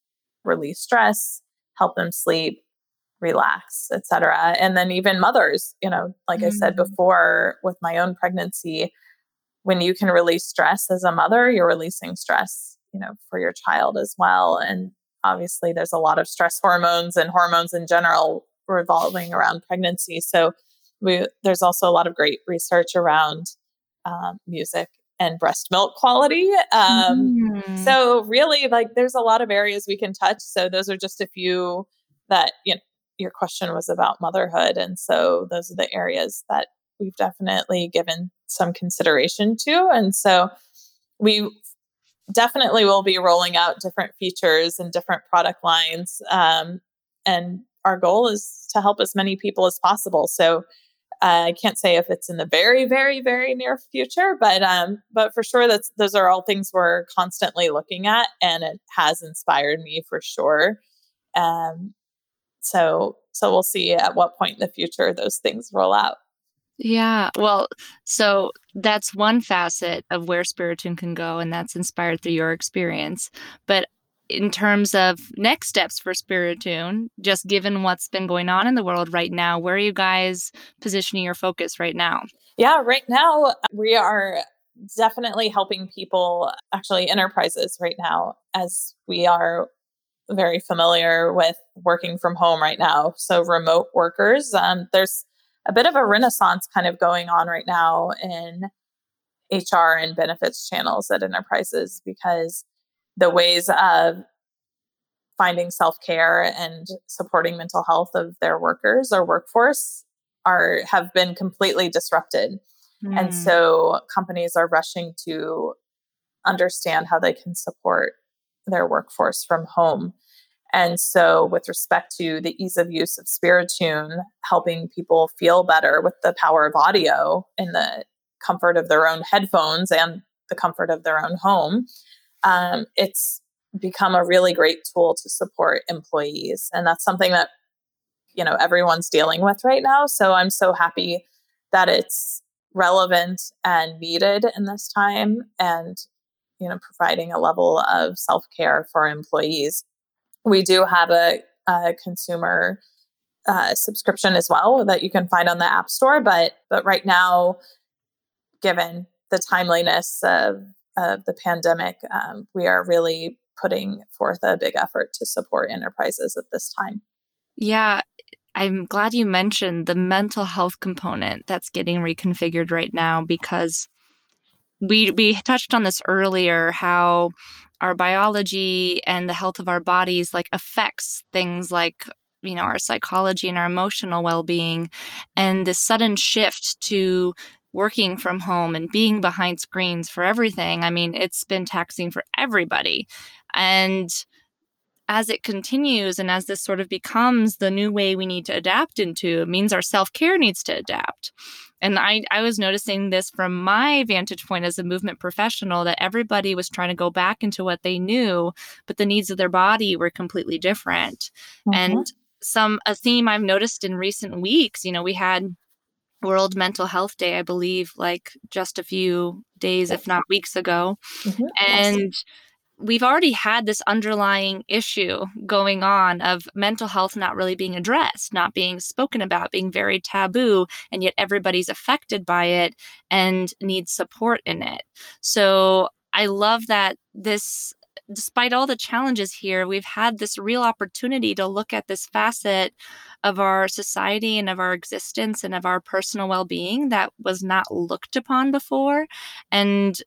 release stress, help them sleep, relax, etc. And then even mothers, you know, like mm-hmm. I said mm. before, with my own pregnancy, when you can release stress as a mother, you're releasing stress, you know, for your child as well. And obviously there's a lot of stress hormones and hormones in general revolving around pregnancy. So we, there's also a lot of great research around um, music and breast milk quality. Um, mm. So really, like, there's a lot of areas we can touch. So those are just a few that you know. Your question was about motherhood, and so those are the areas that we've definitely given some consideration to. And so we definitely will be rolling out different features and different product lines. Um, and our goal is to help as many people as possible. So uh, I can't say if it's in the very, very, very near future, but um, but for sure, that's those are all things we're constantly looking at, and it has inspired me for sure. Um, so so we'll see at what point in the future those things roll out. Yeah. Well, so that's one facet of where Spiritune can go, and that's inspired through your experience. But in terms of next steps for Spiritune, just given what's been going on in the world right now, where are you guys positioning your focus right now? Yeah, right now we are definitely helping people, actually, enterprises right now, as we are very familiar with working from home right now. So, remote workers, um, there's a bit of a renaissance kind of going on right now in HR and benefits channels at enterprises because the ways of finding self-care and supporting mental health of their workers or workforce are have been completely disrupted. Mm. And hmm. so companies are rushing to understand how they can support their workforce from home. And so, with respect to the ease of use of Spiritune, helping people feel better with the power of audio in the comfort of their own headphones and the comfort of their own home, um, it's become a really great tool to support employees. And that's something that, you know, everyone's dealing with right now. So, I'm so happy that it's relevant and needed in this time and, you know, providing a level of self care for employees we do have a, a consumer uh, subscription as well that you can find on the App Store. But but right now, given the timeliness of, of the pandemic, um, we are really putting forth a big effort to support enterprises at this time. Yeah, I'm glad you mentioned the mental health component that's getting reconfigured right now because we we touched on this earlier how our biology and the health of our bodies like affects things like you know our psychology and our emotional well-being. And this sudden shift to working from home and being behind screens for everything i mean it's been taxing for everybody. And as it continues and as this sort of becomes the new way we need to adapt into it means our self-care needs to adapt and I, I was noticing this from my vantage point as a movement professional that everybody was trying to go back into what they knew, but the needs of their body were completely different. Mm-hmm. And some a theme I've noticed in recent weeks, you know, we had World Mental Health Day, I believe, like just a few days, if not weeks ago. Mm-hmm. And we've already had this underlying issue going on of mental health not really being addressed, not being spoken about, being very taboo, and yet everybody's affected by it and needs support in it. So I love that this despite all the challenges here, we've had this real opportunity to look at this facet of our society and of our existence and of our personal well being that was not looked upon before. And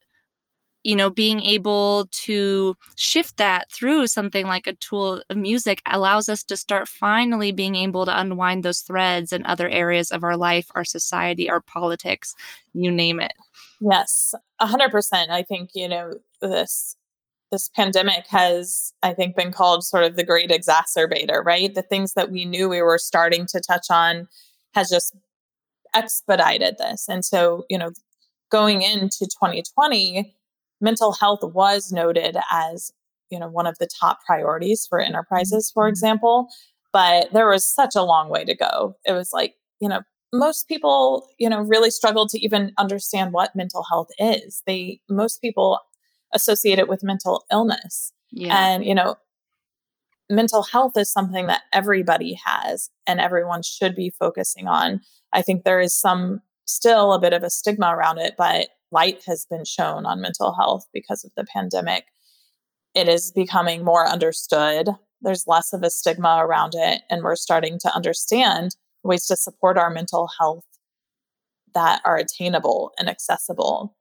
you know, being able to shift that through something like a tool of music allows us to start finally being able to unwind those threads in other areas of our life, our society, our politics, you name it. Yes, 100%. I think, you know, this this pandemic has i think been called sort of the great exacerbator right the things that we knew we were starting to touch on has just expedited this and so you know going into 2020 mental health was noted as you know one of the top priorities for enterprises for mm-hmm. example but there was such a long way to go. It was like you know most people you know really struggle to even understand what mental health is. They most people associate it with mental illness. Yeah. and you know mental health is something that everybody has and everyone should be focusing on. I think there is some still a bit of a stigma around it but light has been shown on mental health because of the pandemic. It is becoming more understood. There's less of a stigma around it, and we're starting to understand ways to support our mental health that are attainable and accessible.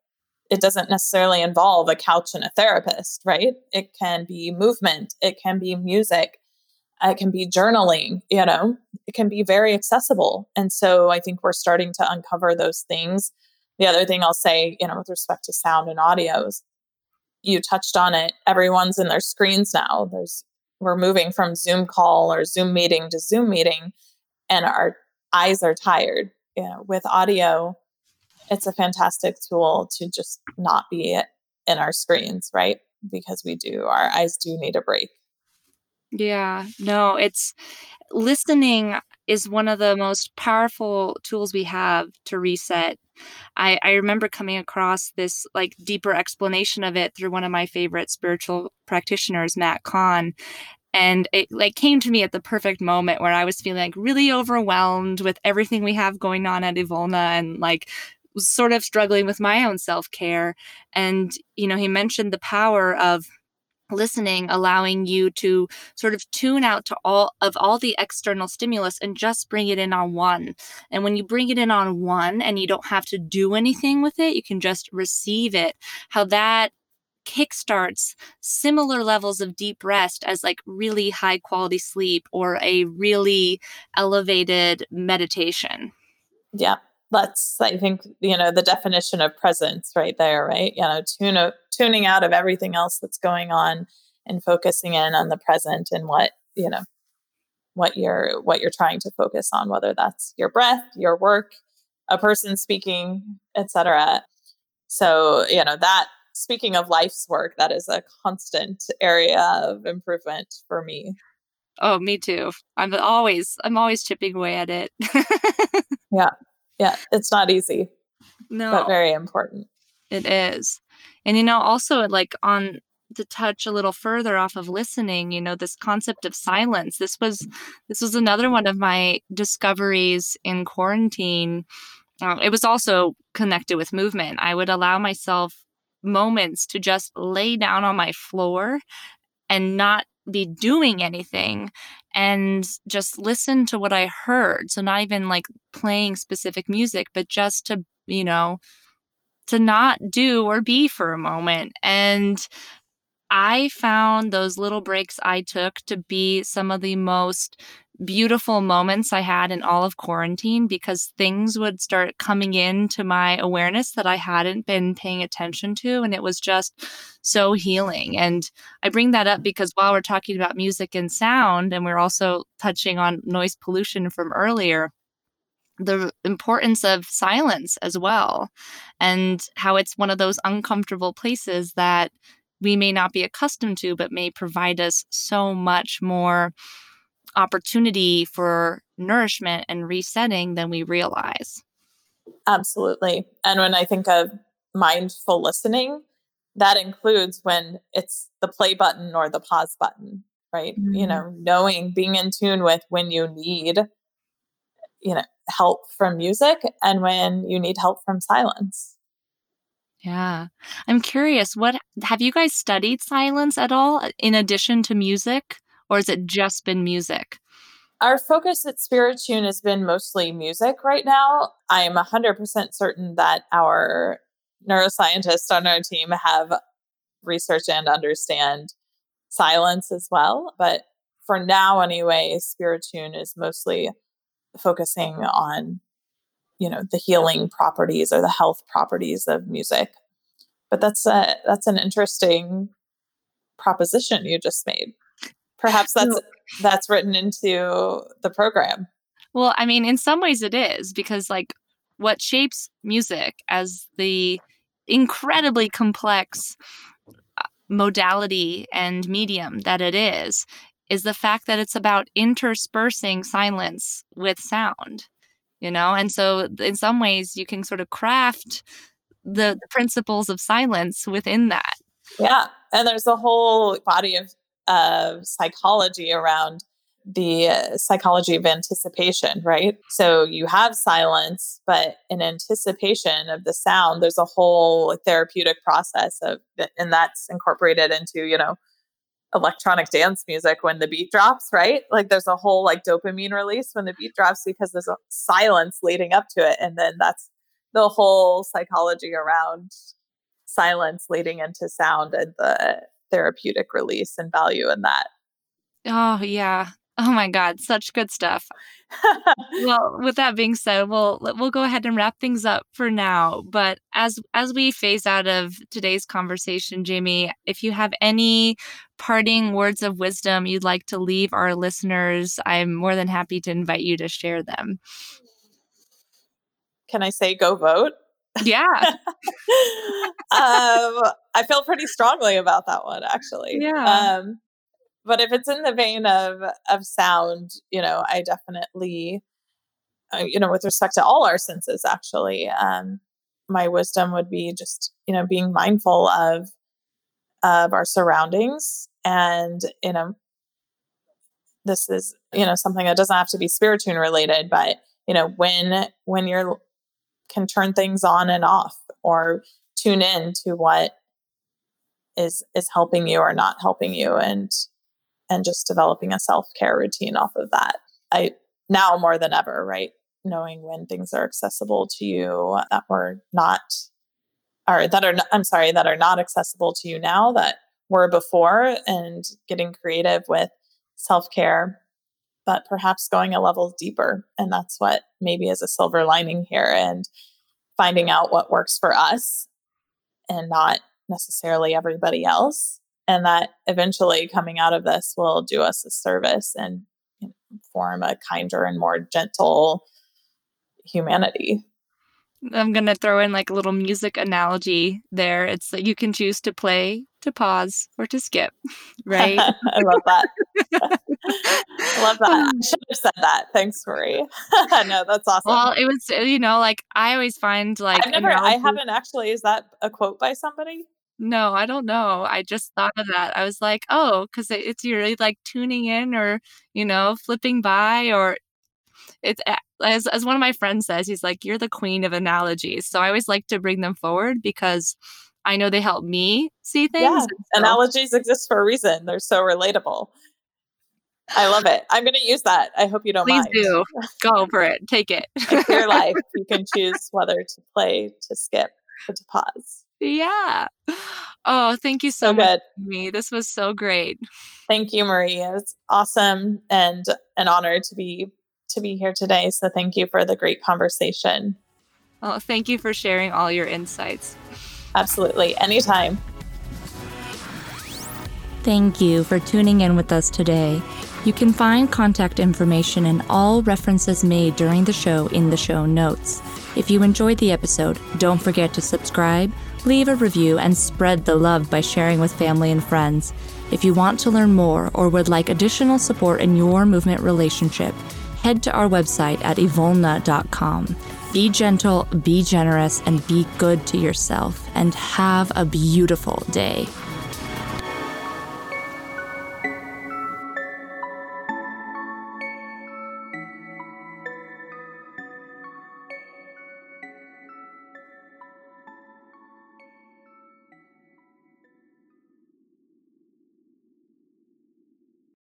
It doesn't necessarily involve a couch and a therapist, right? It can be movement, it can be music, it can be journaling, you know, it can be very accessible. And so I think we're starting to uncover those things the other thing I'll say, you know, with respect to sound and audios, you touched on it. Everyone's in their screens now. There's we're moving from Zoom call or Zoom meeting to Zoom meeting, and our eyes are tired. You know, with audio, it's a fantastic tool to just not be in our screens, right? Because we do, our eyes do need a break. Yeah, no, it's listening is one of the most powerful tools we have to reset. I, I remember coming across this like deeper explanation of it through one of my favorite spiritual practitioners, Matt Kahn. And it like came to me at the perfect moment where I was feeling like really overwhelmed with everything we have going on at Evolna and like was sort of struggling with my own self-care. And, you know, he mentioned the power of listening allowing you to sort of tune out to all of all the external stimulus and just bring it in on one. And when you bring it in on one and you don't have to do anything with it you can just receive it. How that kickstarts similar levels of deep rest as like really high quality sleep or a really elevated meditation. Yeah that's i think you know the definition of presence right there right? You know tune tuning out of everything else that's going on and focusing in on the present and what you know what you're what you're trying to focus on whether that's your breath your work a person speaking etc so you know that speaking of life's work that is a constant area of improvement for me. Oh me too. I'm always i'm always chipping away at it. Yeah yeah it's not easy no but very important it is and, you know, also like on to touch a little further off of listening, you know, this concept of silence. This was this was another one of my discoveries in quarantine. Uh, it was also connected with movement. I would allow myself moments to just lay down on my floor and not be doing anything and just listen to what I heard. So not even like playing specific music, but just to, you know, to not do or be for a moment. And I found those little breaks I took to be some of the most beautiful moments I had in all of quarantine because things would start coming into my awareness that I hadn't been paying attention to. And it was just so healing. And I bring that up because while we're talking about music and sound, and we're also touching on noise pollution from earlier, the importance of silence as well, and how it's one of those uncomfortable places that we may not be accustomed to, but may provide us so much more opportunity for nourishment and resetting than we realize. Absolutely. And when I think of mindful listening, that includes when it's the play button or the pause button, right? Mm-hmm. You know, knowing, being in tune with when you need, you know, help from music and when you need help from silence. Yeah. I'm curious, what have you guys studied silence at all uh, in addition to music or has it just been music? Our focus at Spiritune has been mostly music right now. I am 100% certain that our neuroscientists on our team have researched and understand silence as well. But for now, anyway, Spiritune is mostly focusing on you know the healing properties or the health properties of music. But that's a that's an interesting proposition you just made. Perhaps that's that's written into the program. Well i mean in some ways it is because like what shapes music as the incredibly complex uh, modality and medium that it is is the fact that it's about interspersing silence with sound you know and so in some ways you can sort of craft the, the principles of silence within that yeah and there's a whole body of of psychology around the uh, psychology of anticipation, right? So you have silence, but in anticipation of the sound, there's a whole therapeutic process of, and that's incorporated into, you know, electronic dance music when the beat drops, right? Like there's a whole like dopamine release when the beat drops because there's a silence leading up to it. And then that's the whole psychology around silence leading into sound and the therapeutic release and value in that. Oh, yeah. Oh my God, such good stuff. well, with that being said, we'll we'll go ahead and wrap things up for now. But as as we phase out of today's conversation, Jamie, if you have any parting words of wisdom you'd like to leave our listeners, I'm more than happy to invite you to share them. Can I say go vote? Yeah. um, I feel pretty strongly about that one, actually. Yeah. Um, but if it's in the vein of of sound, you know, I definitely, uh, you know, with respect to all our senses, actually, um, my wisdom would be just you know being mindful of of our surroundings, and you know, this is you know something that doesn't have to be Spirituun related, but you know when when you're can turn things on and off or tune in to what is is helping you or not helping you and and just developing a self-care routine off of that. I now more than ever right? Knowing when things are accessible to you that were not or that are i'm sorry that are not accessible to you now that were before and getting creative with self-care but perhaps going a level deeper. And that's what maybe is a silver lining here and finding out what works for us and not necessarily everybody else and that eventually coming out of this will do us a service and form a kinder and more gentle humanity. I'm going to throw in like a little music analogy there. It's that you can choose to play, to pause, or to skip, right? I love that. I love that. I um, should have said that. Thanks, Marie. no, that's awesome. Well, it was, you know, like I always find like. I've never, I haven't actually. Is that a quote by somebody? No, I don't know. I just thought of that. I was like, oh, because it's you're like tuning in or, you know, flipping by or it's as as one of my friends says, he's like, you're the queen of analogies. So I always like to bring them forward because I know they help me see things. Yeah. So- analogies exist for a reason. They're so relatable. I love it. I'm going to use that. I hope you don't mind. Please mind. do. Go for it. Take it. your life. You can choose whether to play, to skip, or to pause. Yeah. Oh, thank you so, so much, me. This was so great. Thank you, Marie. It's awesome and an honor to be to be here today. So thank you for the great conversation. Well, thank you for sharing all your insights. Absolutely. Anytime. Thank you for tuning in with us today. You can find contact information and all references made during the show in the show notes. If you enjoyed the episode, don't forget to subscribe, Leave a review and spread the love by sharing with family and friends. If you want to learn more or would like additional support in your movement relationship, head to our website at evolna.com. Be gentle, be generous, and be good to yourself, and have a beautiful day.